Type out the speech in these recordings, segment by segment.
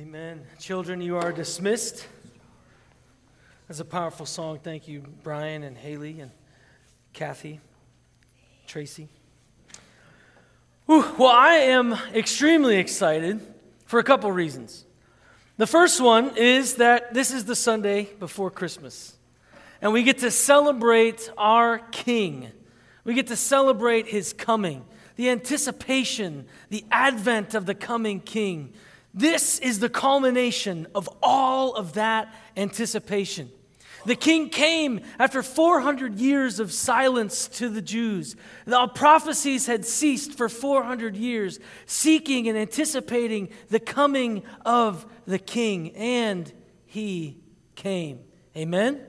Amen. Children, you are dismissed. That's a powerful song. Thank you, Brian and Haley and Kathy, Tracy. Well, I am extremely excited for a couple reasons. The first one is that this is the Sunday before Christmas, and we get to celebrate our King. We get to celebrate his coming, the anticipation, the advent of the coming King. This is the culmination of all of that anticipation. The king came after 400 years of silence to the Jews. The prophecies had ceased for 400 years, seeking and anticipating the coming of the king, and he came. Amen?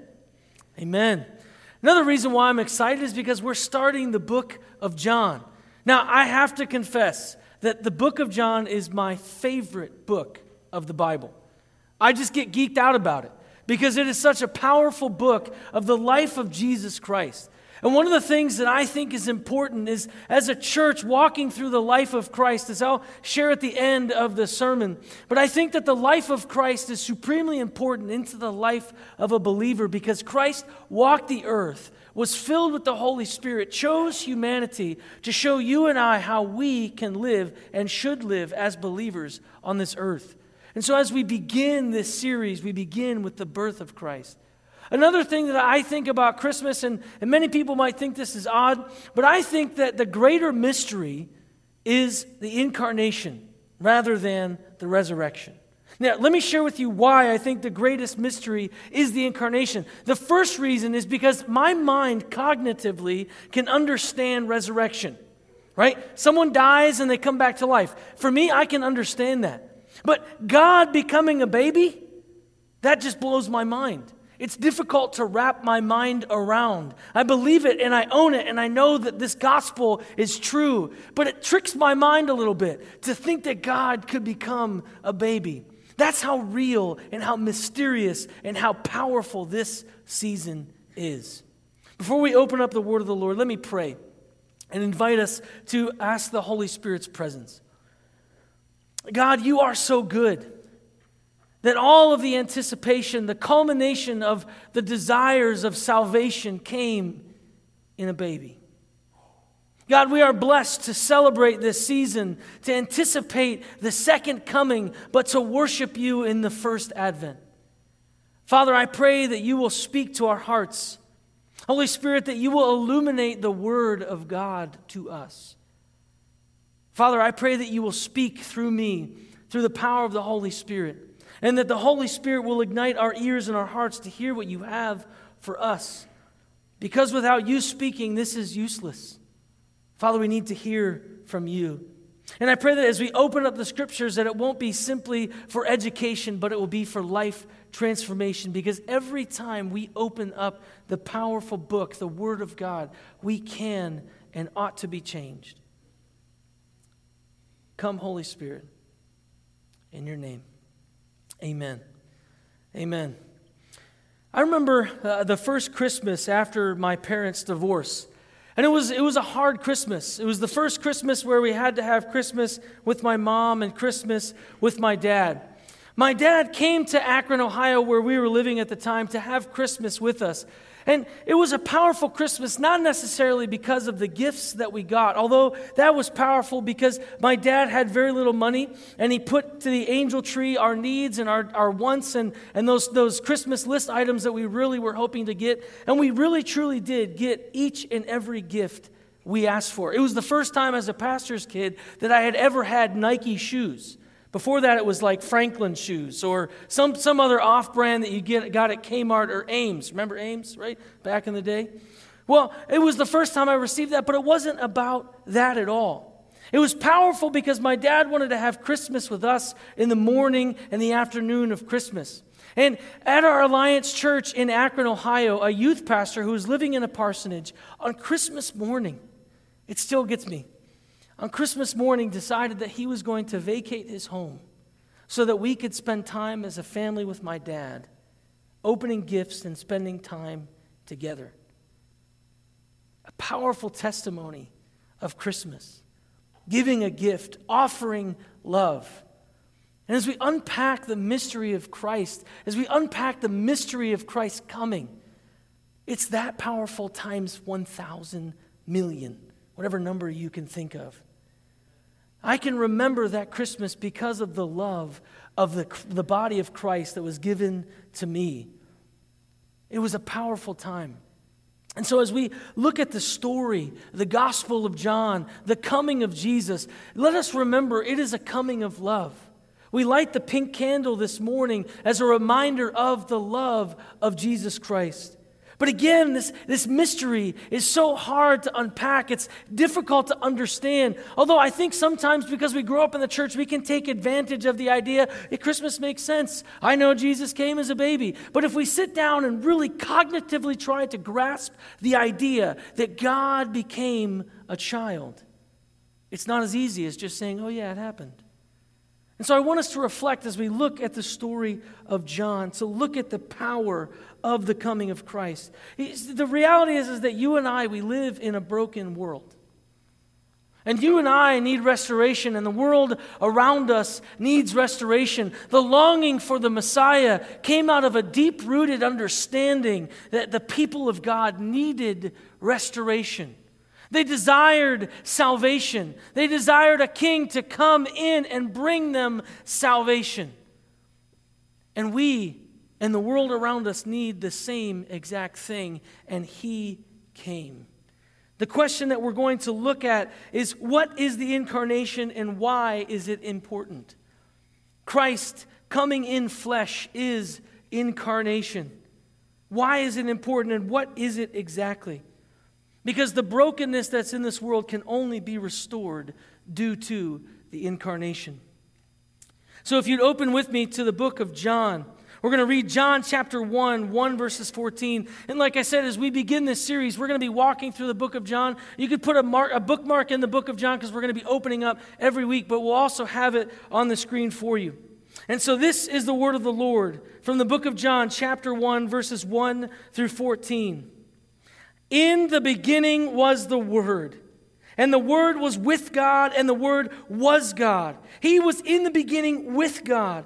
Amen. Another reason why I'm excited is because we're starting the book of John. Now, I have to confess, that the book of John is my favorite book of the Bible. I just get geeked out about it because it is such a powerful book of the life of Jesus Christ. And one of the things that I think is important is as a church walking through the life of Christ, as I'll share at the end of the sermon, but I think that the life of Christ is supremely important into the life of a believer because Christ walked the earth was filled with the Holy Spirit, chose humanity to show you and I how we can live and should live as believers on this earth. And so, as we begin this series, we begin with the birth of Christ. Another thing that I think about Christmas, and, and many people might think this is odd, but I think that the greater mystery is the incarnation rather than the resurrection. Now, let me share with you why I think the greatest mystery is the incarnation. The first reason is because my mind cognitively can understand resurrection, right? Someone dies and they come back to life. For me, I can understand that. But God becoming a baby, that just blows my mind. It's difficult to wrap my mind around. I believe it and I own it and I know that this gospel is true, but it tricks my mind a little bit to think that God could become a baby. That's how real and how mysterious and how powerful this season is. Before we open up the word of the Lord, let me pray and invite us to ask the Holy Spirit's presence. God, you are so good that all of the anticipation, the culmination of the desires of salvation came in a baby. God, we are blessed to celebrate this season, to anticipate the second coming, but to worship you in the first advent. Father, I pray that you will speak to our hearts. Holy Spirit, that you will illuminate the word of God to us. Father, I pray that you will speak through me, through the power of the Holy Spirit, and that the Holy Spirit will ignite our ears and our hearts to hear what you have for us. Because without you speaking, this is useless. Father, we need to hear from you. And I pray that as we open up the scriptures that it won't be simply for education, but it will be for life transformation because every time we open up the powerful book, the word of God, we can and ought to be changed. Come Holy Spirit in your name. Amen. Amen. I remember uh, the first Christmas after my parents' divorce. And it was, it was a hard Christmas. It was the first Christmas where we had to have Christmas with my mom and Christmas with my dad. My dad came to Akron, Ohio, where we were living at the time, to have Christmas with us. And it was a powerful Christmas, not necessarily because of the gifts that we got, although that was powerful because my dad had very little money and he put to the angel tree our needs and our, our wants and, and those, those Christmas list items that we really were hoping to get. And we really, truly did get each and every gift we asked for. It was the first time as a pastor's kid that I had ever had Nike shoes. Before that, it was like Franklin shoes or some, some other off brand that you get, got at Kmart or Ames. Remember Ames, right? Back in the day? Well, it was the first time I received that, but it wasn't about that at all. It was powerful because my dad wanted to have Christmas with us in the morning and the afternoon of Christmas. And at our Alliance Church in Akron, Ohio, a youth pastor who was living in a parsonage on Christmas morning, it still gets me on Christmas morning decided that he was going to vacate his home so that we could spend time as a family with my dad, opening gifts and spending time together. A powerful testimony of Christmas, giving a gift, offering love. And as we unpack the mystery of Christ, as we unpack the mystery of Christ coming, it's that powerful times 1,000 million, whatever number you can think of. I can remember that Christmas because of the love of the, the body of Christ that was given to me. It was a powerful time. And so, as we look at the story, the Gospel of John, the coming of Jesus, let us remember it is a coming of love. We light the pink candle this morning as a reminder of the love of Jesus Christ. But again, this, this mystery is so hard to unpack. It's difficult to understand. Although I think sometimes because we grow up in the church, we can take advantage of the idea that Christmas makes sense. I know Jesus came as a baby. But if we sit down and really cognitively try to grasp the idea that God became a child, it's not as easy as just saying, oh, yeah, it happened. And so I want us to reflect as we look at the story of John, to look at the power of the coming of Christ. The reality is, is that you and I, we live in a broken world. And you and I need restoration, and the world around us needs restoration. The longing for the Messiah came out of a deep rooted understanding that the people of God needed restoration. They desired salvation. They desired a king to come in and bring them salvation. And we and the world around us need the same exact thing, and he came. The question that we're going to look at is what is the incarnation and why is it important? Christ coming in flesh is incarnation. Why is it important and what is it exactly? Because the brokenness that's in this world can only be restored due to the incarnation. So if you'd open with me to the book of John, we're going to read John chapter 1, 1 verses 14. And like I said, as we begin this series, we're going to be walking through the book of John. You could put a, mark, a bookmark in the book of John because we're going to be opening up every week, but we'll also have it on the screen for you. And so this is the word of the Lord from the book of John, chapter 1, verses 1 through 14. In the beginning was the Word, and the Word was with God, and the Word was God. He was in the beginning with God.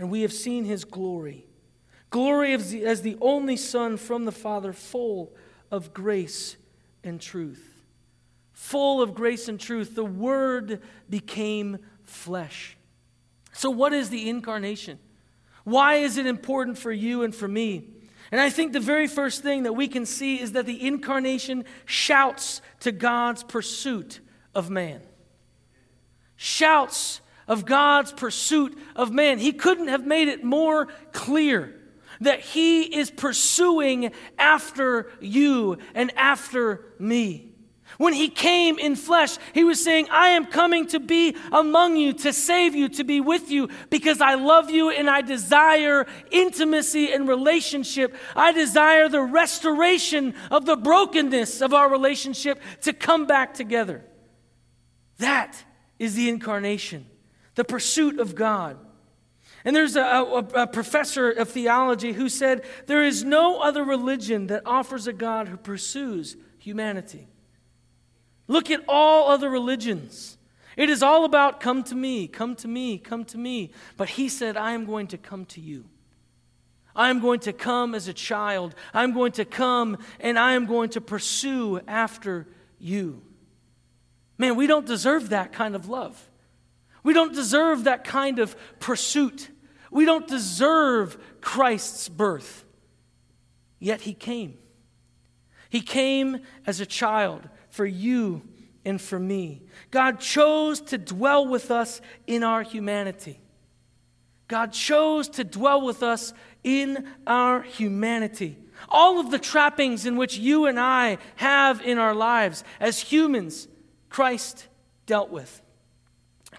And we have seen his glory glory as the, only Son from the Father, full of grace and truth full of grace and truth, the Word became flesh. So, what is the incarnation? Why is it important for you and for me? And I think the very first thing that we can see is that the incarnation shouts to God's pursuit of man. Shouts of God's pursuit of man. He couldn't have made it more clear that He is pursuing after you and after me. When he came in flesh, he was saying, I am coming to be among you, to save you, to be with you, because I love you and I desire intimacy and relationship. I desire the restoration of the brokenness of our relationship to come back together. That is the incarnation, the pursuit of God. And there's a, a, a, professor of theology who said, There is no other religion that offers a God who pursues humanity. Look at all other religions. It is all about come to me, come to me, come to me. But he said, I am going to come to you. I am going to come as a child. I'm going to come and I am going to pursue after you. Man, we don't deserve that kind of love. We don't deserve that kind of pursuit. We don't deserve Christ's birth. Yet he came. He came as a child for you and for me. God chose to dwell with us in our humanity. God chose to dwell with us in our humanity. All of the trappings in which you and I have in our lives as humans, Christ dealt with.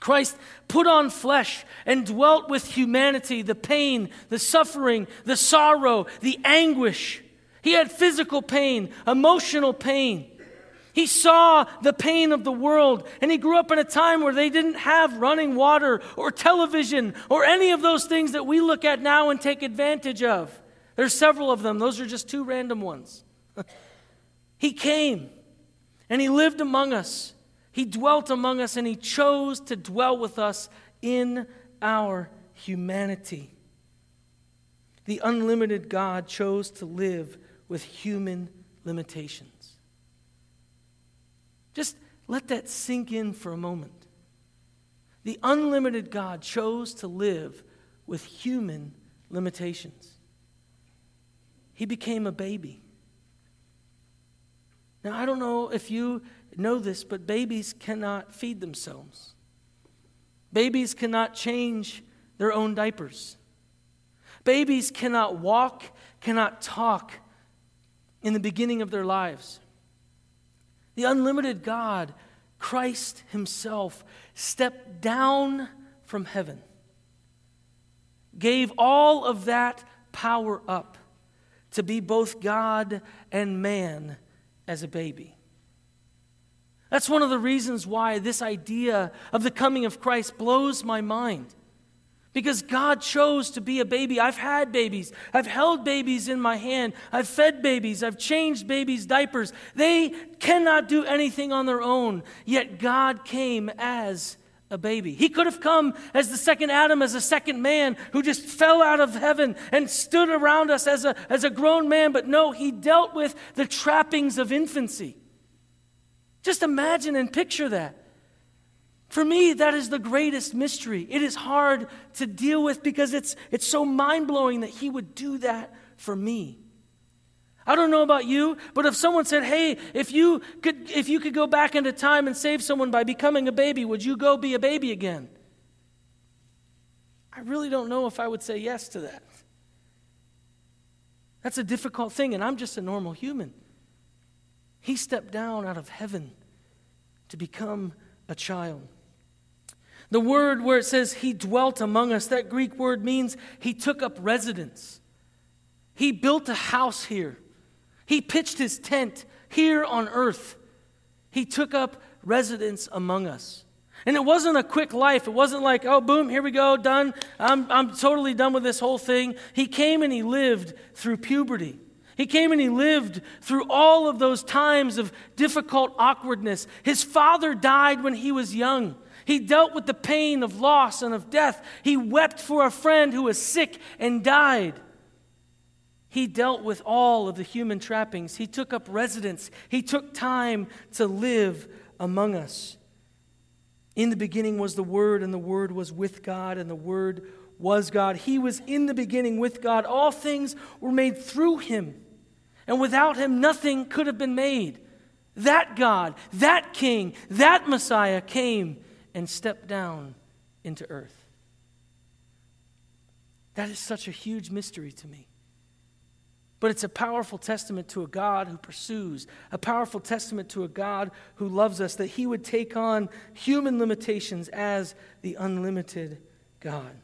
Christ put on flesh and dwelt with humanity, the pain, the suffering, the sorrow, the anguish. He had physical pain, emotional pain. He saw the pain of the world, and he grew up in a time where they didn't have running water or television or any of those things that we look at now and take advantage of. There's several of them, those are just two random ones. he came and he lived among us. He dwelt among us, and he chose to dwell with us in our humanity. The unlimited God chose to live with human limitations. Just let that sink in for a moment. The unlimited God chose to live with human limitations. He became a baby. Now, I don't know if you know this, but babies cannot feed themselves. Babies cannot change their own diapers. Babies cannot walk, cannot talk in the beginning of their lives. The unlimited God, Christ Himself, stepped down from heaven, gave all of that power up to be both God and man as a baby. That's one of the reasons why this idea of the coming of Christ blows my mind. Because God chose to be a baby. I've had babies. I've held babies in my hand. I've fed babies. I've changed babies' diapers. They cannot do anything on their own. Yet God came as a baby. He could have come as the second Adam, as a second man who just fell out of heaven and stood around us as a, as a grown man. But no, he dealt with the trappings of infancy. Just imagine and picture that. For me, that is the greatest mystery. It is hard to deal with because it's, it's so mind blowing that He would do that for me. I don't know about you, but if someone said, "Hey, if you could if you could go back into time and save someone by becoming a baby, would you go be a baby again?" I really don't know if I would say yes to that. That's a difficult thing and I'm just a normal human. He stepped down out of heaven to become a child. The word where it says he dwelt among us, that Greek word means he took up residence. He built a house here. He pitched his tent here on earth. He took up residence among us. And it wasn't a quick life. It wasn't like, oh, boom, here we go, done. I'm, I'm totally done with this whole thing. He came and he lived through puberty. He came and he lived through all of those times of difficult awkwardness. His father died when he was young. He dealt with the pain of loss and of death. He wept for a friend who was sick and died. He dealt with all of the human trappings. He took up residence. He took time to live among us. In the beginning was the Word, and the Word was with God, and the Word was God. He was in the beginning with God. All things were made through Him, and without Him, nothing could have been made. That God, that King, that Messiah came and stepped down into earth. That is such a huge mystery to me. But it's a powerful testament to a God who pursues, a powerful testament to a God who loves us, that he would take on human limitations as the unlimited God.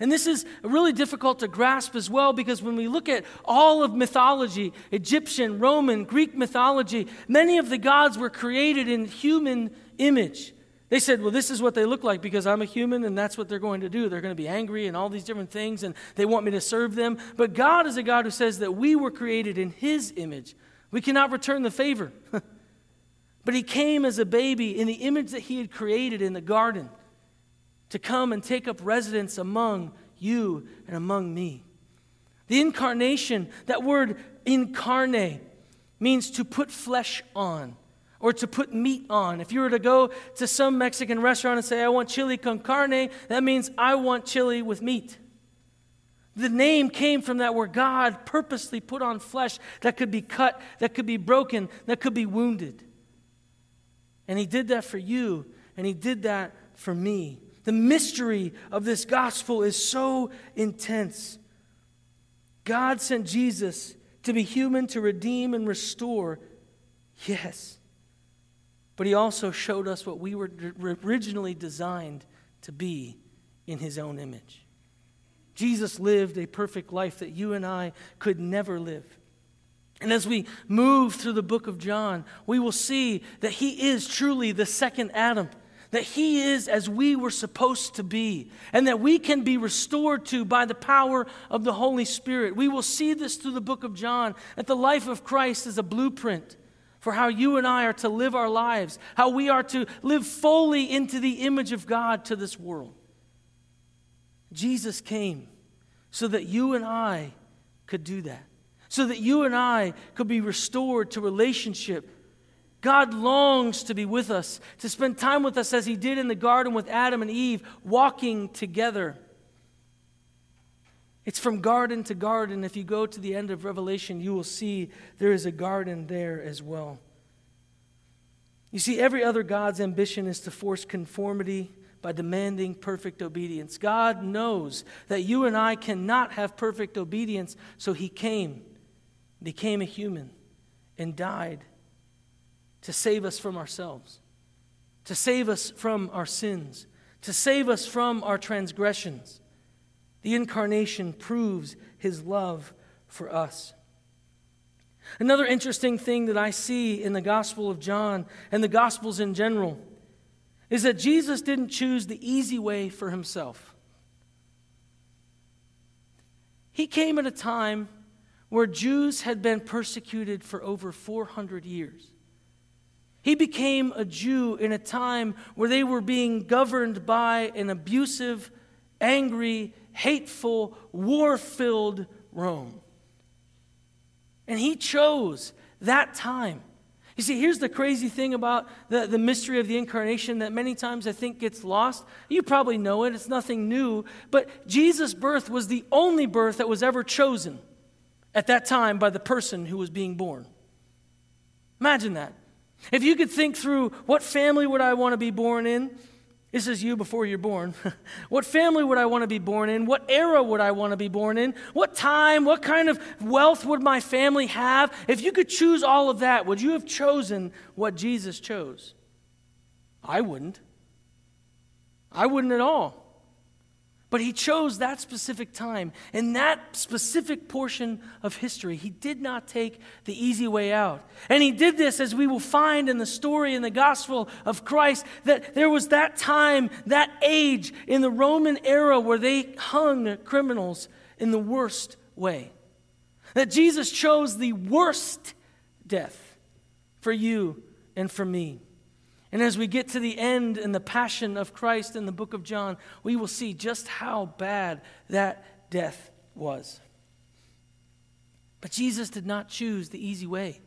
And this is really difficult to grasp as well because when we look at all of mythology, Egyptian, Roman, Greek mythology, many of the gods were created in human image. They said, Well, this is what they look like because I'm a human and that's what they're going to do. They're going to be angry and all these different things and they want me to serve them. But God is a God who says that we were created in His image. We cannot return the favor. but He came as a baby in the image that He had created in the garden to come and take up residence among you and among me. The incarnation, that word incarnate, means to put flesh on or to put meat on. If you were to go to some Mexican restaurant and say, I want chili con carne, that means I want chili with meat. The name came from that where God purposely put on flesh that could be cut, that could be broken, that could be wounded. And He did that for you, and He did that for me. The mystery of this gospel is so intense. God sent Jesus to be human, to redeem and restore. Yes. But He also showed us what we were originally designed to be in His own image. Jesus lived a perfect life that you and I could never live. And as we move through the book of John, we will see that he is truly the second Adam, that he is as we were supposed to be, and that we can be restored to by the power of the Holy Spirit. We will see this through the book of John, that the life of Christ is a blueprint for how you and I are to live our lives, how we are to live fully into the image of God to this world. Jesus came so that you and I could do that, so that you and I could be restored to relationship. God longs to be with us, to spend time with us as He did in the garden with Adam and Eve, walking together. It's from garden to garden. If you go to the end of Revelation, you will see there is a garden there as well. You see, every other God's ambition is to force conformity by demanding perfect obedience. God knows that you and I cannot have perfect obedience, so He came, became a human, and died to save us from ourselves, to save us from our sins, to save us from our transgressions. The incarnation proves His love for us. Another interesting thing that I see in the Gospel of John and the Gospels in general is that Jesus didn't choose the easy way for himself. He came at a time where Jews had been persecuted for over 400 years. He became a Jew in a time where they were being governed by an abusive, angry, hateful, war filled Rome. And he chose that time you see, here's the crazy thing about the, the mystery of the incarnation that many times I think gets lost. You probably know it, it's nothing new. But Jesus' birth was the only birth that was ever chosen at that time by the person who was being born. Imagine that. If you could think through what family would I want to be born in? This is you before you're born. what family would I want to be born in? What era would I want to be born in? What time? What kind of wealth would my family have? If you could choose all of that, would you have chosen what Jesus chose? I wouldn't. I wouldn't at all. But he chose that specific time in that specific portion of history. He did not take the easy way out. And he did this, as we will find in the story in the gospel of Christ, that there was that time, that age in the Roman era where they hung criminals in the worst way. That Jesus chose the worst death for you and for me. And as we get to the end and the passion of Christ in the book of John, we will see just how bad that death was. But Jesus did not choose the easy way.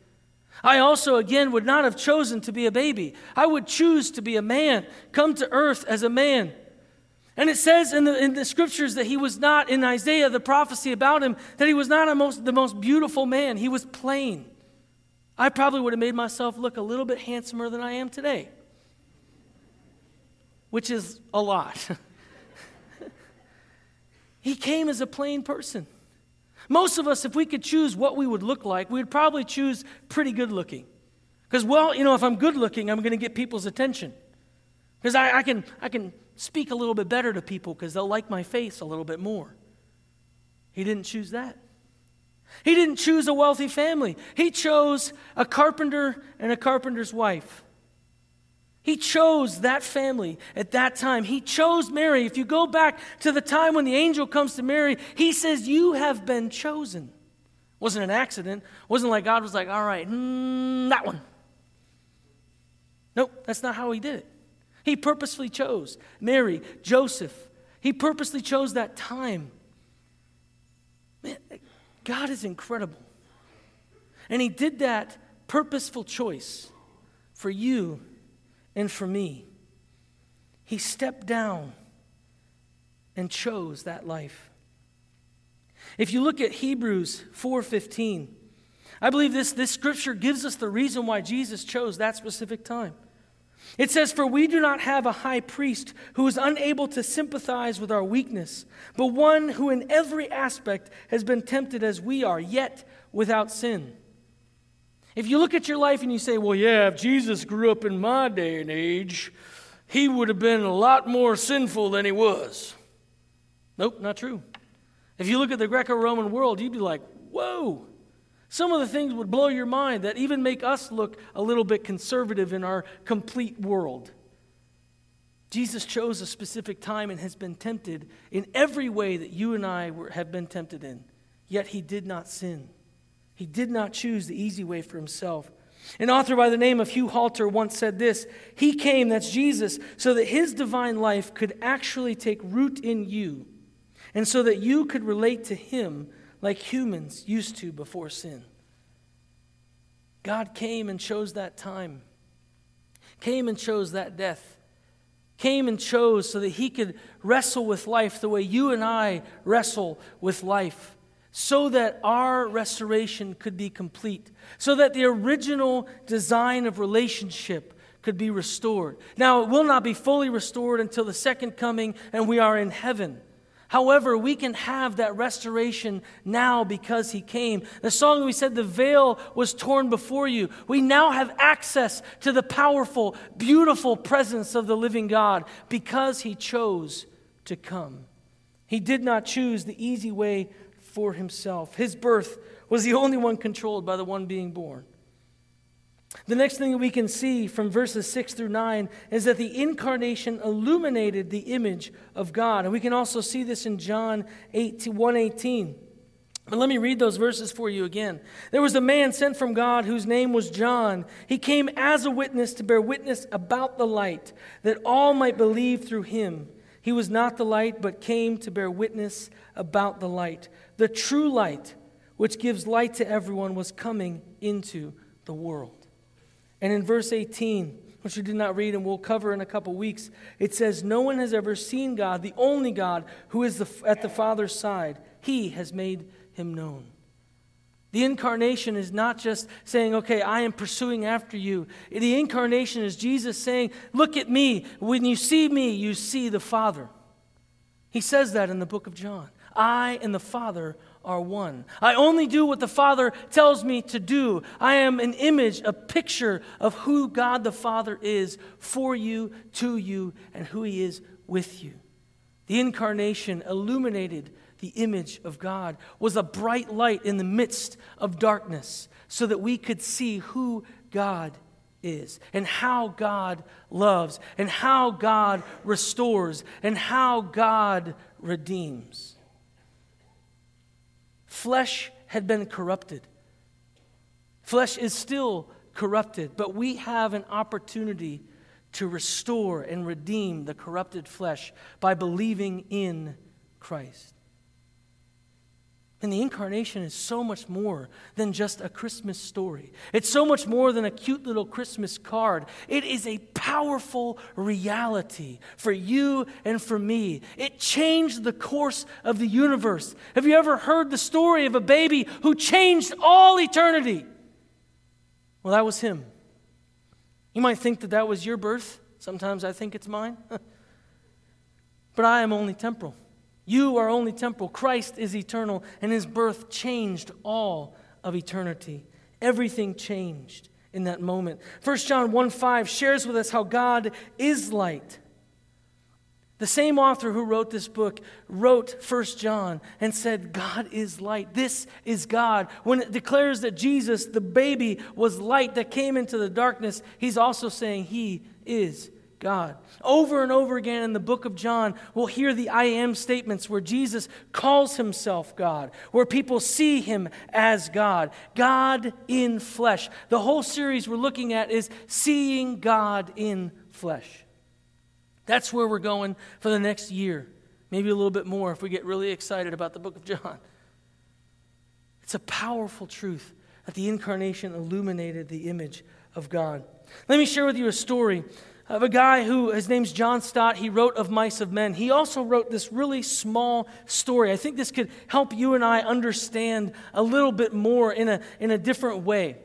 I also, again, would not have chosen to be a baby. I would choose to be a man, come to earth as a man. And it says in the, in the scriptures that he was not, in Isaiah, the prophecy about him, that he was not most, the most beautiful man. He was plain. I probably would have made myself look a little bit handsomer than I am today, which is a lot. he came as a plain person. Most of us, if we could choose what we would look like, we'd probably choose pretty good looking. Because, well, you know, if I'm good looking, I'm going to get people's attention. Because I, I, can, I can speak a little bit better to people because they'll like my face a little bit more. He didn't choose that. He didn't choose a wealthy family, he chose a carpenter and a carpenter's wife. He chose that family at that time. He chose Mary. If you go back to the time when the angel comes to Mary, he says, You have been chosen. Wasn't an accident. Wasn't like God was like, All right, hmm, that one. Nope, that's not how he did it. He purposefully chose Mary, Joseph. He purposely chose that time. God is incredible. And He did that purposeful choice for you and for me. He stepped down and chose that life. If you look at Hebrews 4:15, I believe this, this scripture gives us the reason why Jesus chose that specific time. It says, For we do not have a high priest who is unable to sympathize with our weakness, but one who in every aspect has been tempted as we are, yet without sin. If you look at your life and you say, Well, yeah, if Jesus grew up in my day and age, he would have been a lot more sinful than he was. Nope, not true. If you look at the Greco Roman world, you'd be like, Whoa, some of the things would blow your mind that even make us look a little bit conservative in our complete world. Jesus chose a specific time and has been tempted in every way that you and I were, have been tempted in, yet he did not sin. He did not choose the easy way for himself. An author by the name of Hugh Halter once said this He came, that's Jesus, so that his divine life could actually take root in you, and so that you could relate to him like humans used to before sin. God came and chose that time, came and chose that death, came and chose so that He could wrestle with life the way you and I wrestle with life, so that our restoration could be complete, so that the original design of relationship could be restored. Now, it will not be fully restored until the second coming and we are in heaven. However, we can have that restoration now because he came. The song we said, The veil was torn before you. We now have access to the powerful, beautiful presence of the living God because he chose to come. He did not choose the easy way for himself. His birth was the only one controlled by the one being born. The next thing that we can see from verses 6 through 9 is that the incarnation illuminated the image of God. And we can also see this in John 8 118. But let me read those verses for you again. There was a man sent from God whose name was John. He came as a witness to bear witness about the light, that all might believe through him. He was not the light, but came to bear witness about the light. The true light, which gives light to everyone, was coming into the world. And in verse 18, which we did not read and we'll cover in a couple weeks, it says, No one has ever seen God, the only God who is the, at the Father's side. He has made him known. The incarnation is not just saying, okay, I am pursuing after you. The incarnation is Jesus saying, look at me. When you see me, you see the Father. He says that in the book of John. I and the Father are one. I only do what the Father tells me to do. I am an image, a picture of who God the Father is for you, to you, and who He is with you. The incarnation illuminated the image of God, was a bright light in the midst of darkness so that we could see who God is and how God loves and how God restores and how God redeems. Flesh had been corrupted. Flesh is still corrupted, but we have an opportunity to restore and redeem the corrupted flesh by believing in Christ. And the incarnation is so much more than just a Christmas story. It's so much more than a cute little Christmas card. It is a powerful reality for you and for me. It changed the course of the universe. Have you ever heard the story of a baby who changed all eternity? Well, that was him. You might think that that was your birth. Sometimes I think it's mine. but I am only temporal. You are only temporal. Christ is eternal, and his birth changed all of eternity. Everything changed in that moment. 1 John 1 5 shares with us how God is light. The same author who wrote this book wrote 1 John and said, God is light. This is God. When it declares that Jesus, the baby, was light that came into the darkness, he's also saying he is God. Over and over again in the book of John, we'll hear the I am statements where Jesus calls himself God, where people see him as God, God in flesh. The whole series we're looking at is seeing God in flesh. That's where we're going for the next year, maybe a little bit more if we get really excited about the book of John. It's a powerful truth that the incarnation illuminated the image of God. Let me share with you a story of a guy who, his name's John Stott. He wrote Of Mice of Men. He also wrote this really small story. I think this could help you and I understand a little bit more in a, in a different way.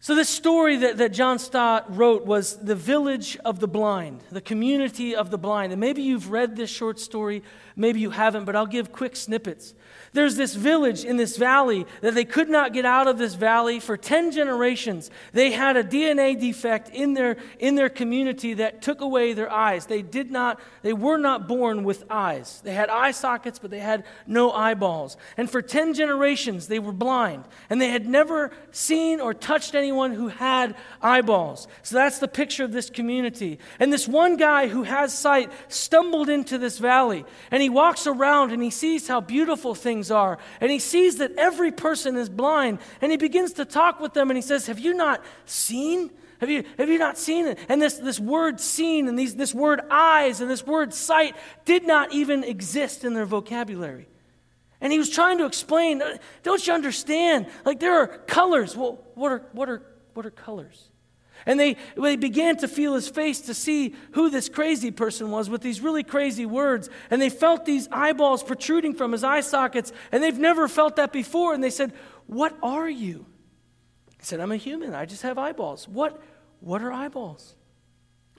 So, this story that, that John Stott wrote was The Village of the Blind, the community of the blind. And maybe you've read this short story, maybe you haven't, but I'll give quick snippets. There's this village in this valley that they could not get out of this valley for 10 generations. They had a DNA defect in their, in their community that took away their eyes. They did not, they were not born with eyes. They had eye sockets, but they had no eyeballs. And for 10 generations, they were blind. And they had never seen or touched anyone who had eyeballs. So that's the picture of this community. And this one guy who has sight stumbled into this valley. And he walks around and he sees how beautiful things are. And he sees that every person is blind. And he begins to talk with them and he says, Have you not seen? Have you, have you not seen it? And this, this word seen and these, this word eyes and this word sight did not even exist in their vocabulary. And he was trying to explain, uh, don't you understand? Like there are colors. Well, what are, what are, what are colors? And they, they began to feel his face to see who this crazy person was with these really crazy words. And they felt these eyeballs protruding from his eye sockets, and they've never felt that before. And they said, What are you? He said, I'm a human. I just have eyeballs. What, what are eyeballs?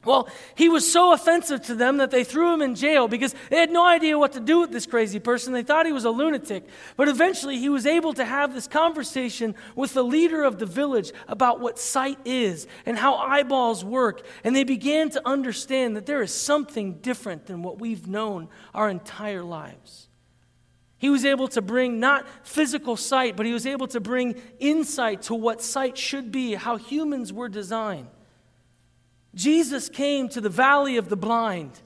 Well, he was so offensive to them that they threw him in jail because they had no idea what to do with this crazy person. They thought he was a lunatic. But eventually, he was able to have this conversation with the leader of the village about what sight is and how eyeballs work. And they began to understand that there is something different than what we've known our entire lives. He was able to bring not physical sight, but he was able to bring insight to what sight should be, how humans were designed. Jesus came to the valley of the blind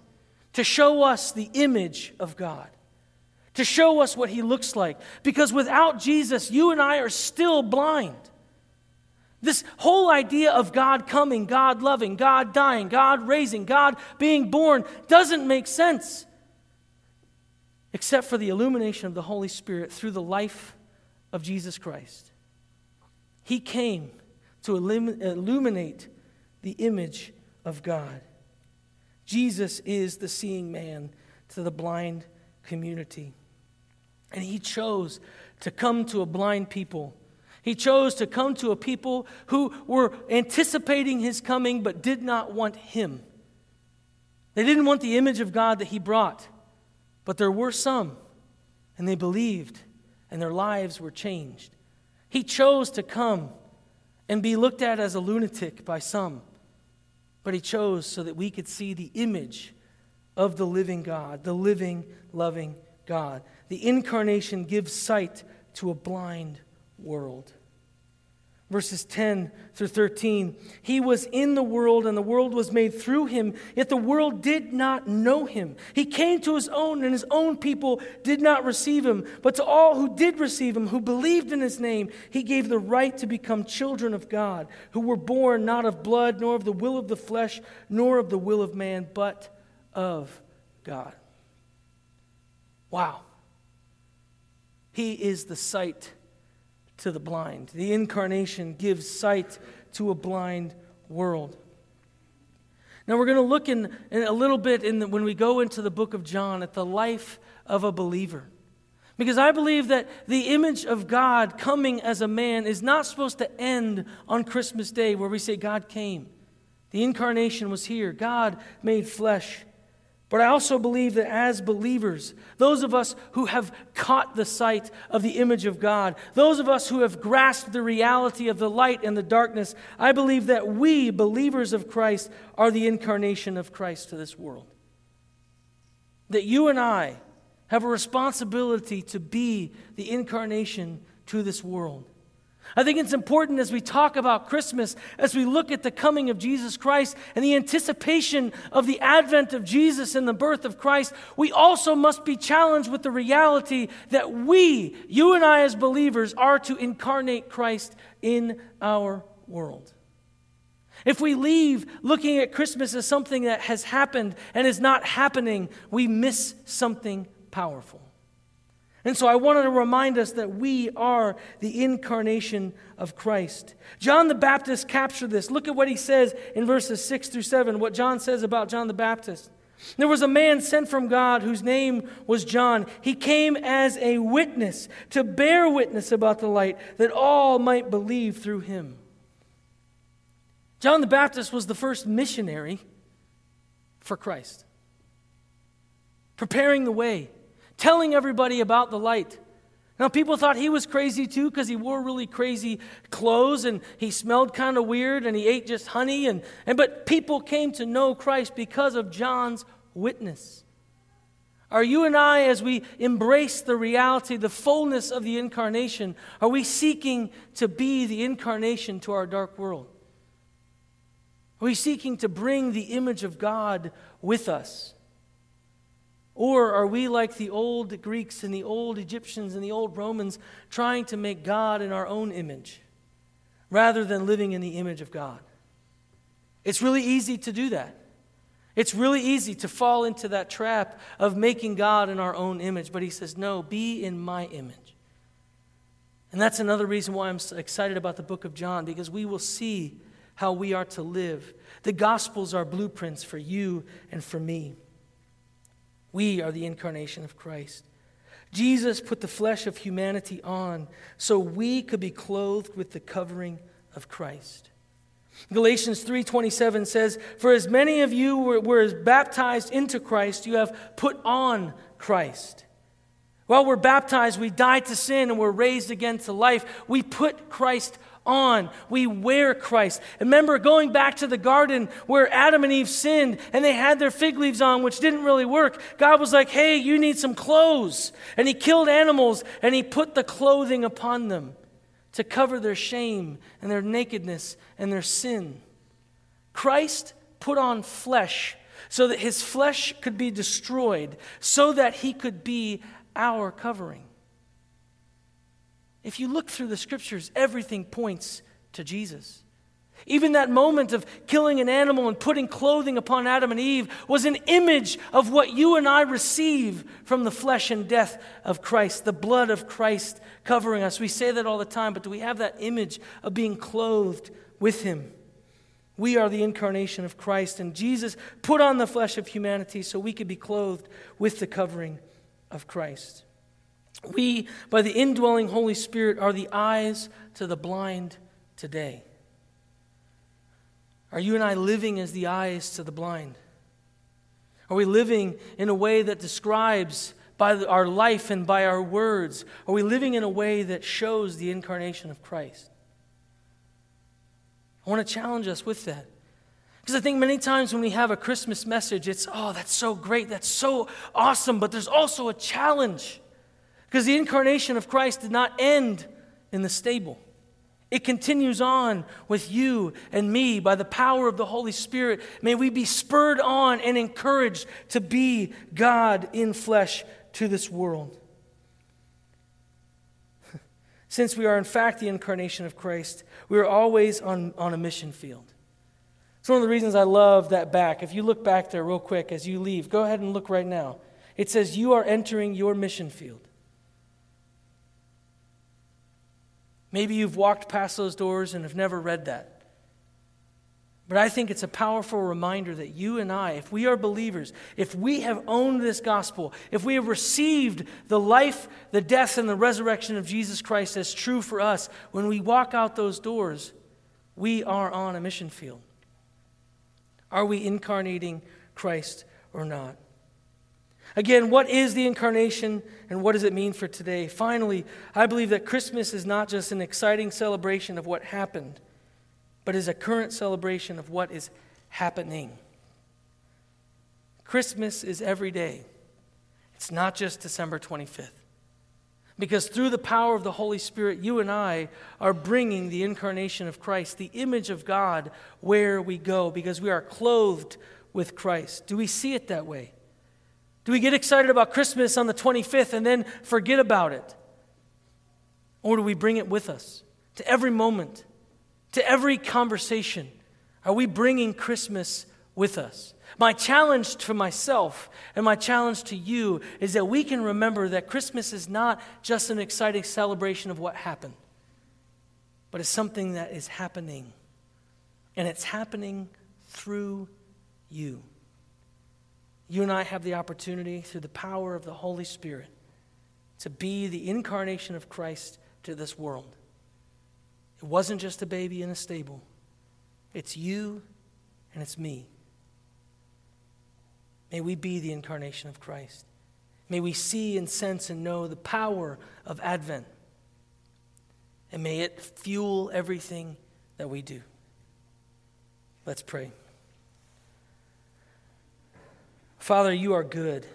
to show us the image of God, to show us what he looks like. Because without Jesus, you and I are still blind. This whole idea of God coming, God loving, God dying, God raising, God being born doesn't make sense except for the illumination of the Holy Spirit through the life of Jesus Christ. He came to illuminate the image of God. Jesus is the seeing man to the blind community. And he chose to come to a blind people. He chose to come to a people who were anticipating his coming but did not want him. They didn't want the image of God that he brought, but there were some, and they believed, and their lives were changed. He chose to come and be looked at as a lunatic by some, but he chose so that we could see the image of the living God, the living, loving God. The incarnation gives sight to a blind world verses 10 through 13. He was in the world, and the world was made through him, yet the world did not know him. He came to his own, and his own people did not receive him. But to all who did receive him, who believed in his name, he gave the right to become children of God, who were born not of blood, nor of the will of the flesh, nor of the will of man, but of God. Wow. He is the sight to the blind. The incarnation gives sight to a blind world. Now, we're going to look in, in a little bit in the, when we go into the book of John at the life of a believer. Because I believe that the image of God coming as a man is not supposed to end on Christmas Day where we say God came. The incarnation was here, God made flesh. But I also believe that as believers, those of us who have caught the sight of the image of God, those of us who have grasped the reality of the light and the darkness, I believe that we, believers of Christ, are the incarnation of Christ to this world. That you and I have a responsibility to be the incarnation to this world. I think it's important as we talk about Christmas, as we look at the coming of Jesus Christ and the anticipation of the advent of Jesus and the birth of Christ, we also must be challenged with the reality that we, you and I as believers, are to incarnate Christ in our world. If we leave looking at Christmas as something that has happened and is not happening, we miss something powerful. And so I wanted to remind us that we are the incarnation of Christ. John the Baptist captured this. Look at what he says in verses 6 through 7, what John says about John the Baptist. There was a man sent from God whose name was John. He came as a witness to bear witness about the light that all might believe through him. John the Baptist was the first missionary for Christ, preparing the way telling everybody about the light. Now, people thought he was crazy too because he wore really crazy clothes and he smelled kind of weird and he ate just honey. And, and, but people came to know Christ because of John's witness. Are you and I, as we embrace the reality, the fullness of the incarnation, are we seeking to be the incarnation to our dark world? Are we seeking to bring the image of God with us? Or are we like the old Greeks and the old Egyptians and the old Romans, trying to make God in our own image rather than living in the image of God? It's really easy to do that. It's really easy to fall into that trap of making God in our own image. But he says, no, be in my image. And that's another reason why I'm so excited about the book of John, because we will see how we are to live. The Gospels are blueprints for you and for me. We are the incarnation of Christ. Jesus put the flesh of humanity on so we could be clothed with the covering of Christ. Galatians 3:27 says, "For as many of you were, were baptized into Christ, you have put on Christ." While we're baptized, we die to sin and we're raised again to life. We put Christ on. We wear Christ. Remember going back to the garden where Adam and Eve sinned and they had their fig leaves on, which didn't really work. God was like, hey, you need some clothes. And He killed animals and He put the clothing upon them to cover their shame and their nakedness and their sin. Christ put on flesh so that His flesh could be destroyed, so that He could be our covering. If you look through the scriptures, everything points to Jesus. Even that moment of killing an animal and putting clothing upon Adam and Eve was an image of what you and I receive from the flesh and death of Christ, the blood of Christ covering us. We say that all the time, but do we have that image of being clothed with Him? We are the incarnation of Christ, and Jesus put on the flesh of humanity so we could be clothed with the covering of Christ. We, by the indwelling Holy Spirit, are the eyes to the blind today. Are you and I living as the eyes to the blind? Are we living in a way that describes by our life and by our words? Are we living in a way that shows the incarnation of Christ? I want to challenge us with that. Because I think many times when we have a Christmas message, it's, oh, that's so great, that's so awesome, but there's also a challenge. Because the incarnation of Christ did not end in the stable. It continues on with you and me by the power of the Holy Spirit. May we be spurred on and encouraged to be God in flesh to this world. Since we are, in fact, the incarnation of Christ, we are always on, on a mission field. It's one of the reasons I love that back. If you look back there real quick as you leave, go ahead and look right now. It says, You are entering your mission field. Maybe you've walked past those doors and have never read that. But I think it's a powerful reminder that you and I, if we are believers, if we have owned this gospel, if we have received the life, the death, and the resurrection of Jesus Christ as true for us, when we walk out those doors, we are on a mission field. Are we incarnating Christ or not? Again, what is the incarnation and what does it mean for today? Finally, I believe that Christmas is not just an exciting celebration of what happened, but is a current celebration of what is happening. Christmas is every day, it's not just December 25th. Because through the power of the Holy Spirit, you and I are bringing the incarnation of Christ, the image of God, where we go, because we are clothed with Christ. Do we see it that way? Do we get excited about Christmas on the 25th and then forget about it? Or do we bring it with us to every moment, to every conversation? Are we bringing Christmas with us? My challenge to myself and my challenge to you is that we can remember that Christmas is not just an exciting celebration of what happened, but it's something that is happening. And it's happening through you. You and I have the opportunity, through the power of the Holy Spirit, to be the incarnation of Christ to this world. It wasn't just a baby in a stable, it's you and it's me. May we be the incarnation of Christ. May we see and sense and know the power of Advent. And may it fuel everything that we do. Let's pray. Father, you are good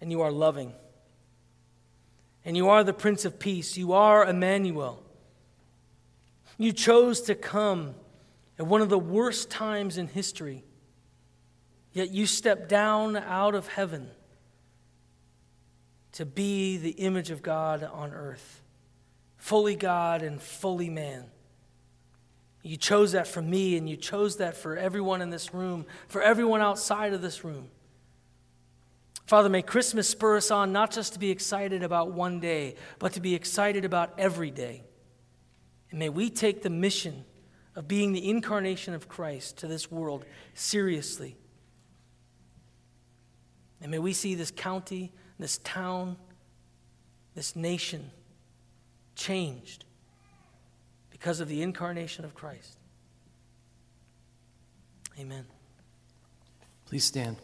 and you are loving. And you are the Prince of Peace. You are Emmanuel. You chose to come at one of the worst times in history Yet you stepped down out of heaven to be the image of God on earth, fully God and fully man. You chose that for me, and you chose that for everyone in this room, for everyone outside of this room. Father, may Christmas spur us on not just to be excited about one day, but to be excited about every day. And may we take the mission of being the incarnation of Christ to this world seriously. And may we see this county, this town, this nation changed because of the incarnation of Christ. Amen. Please stand.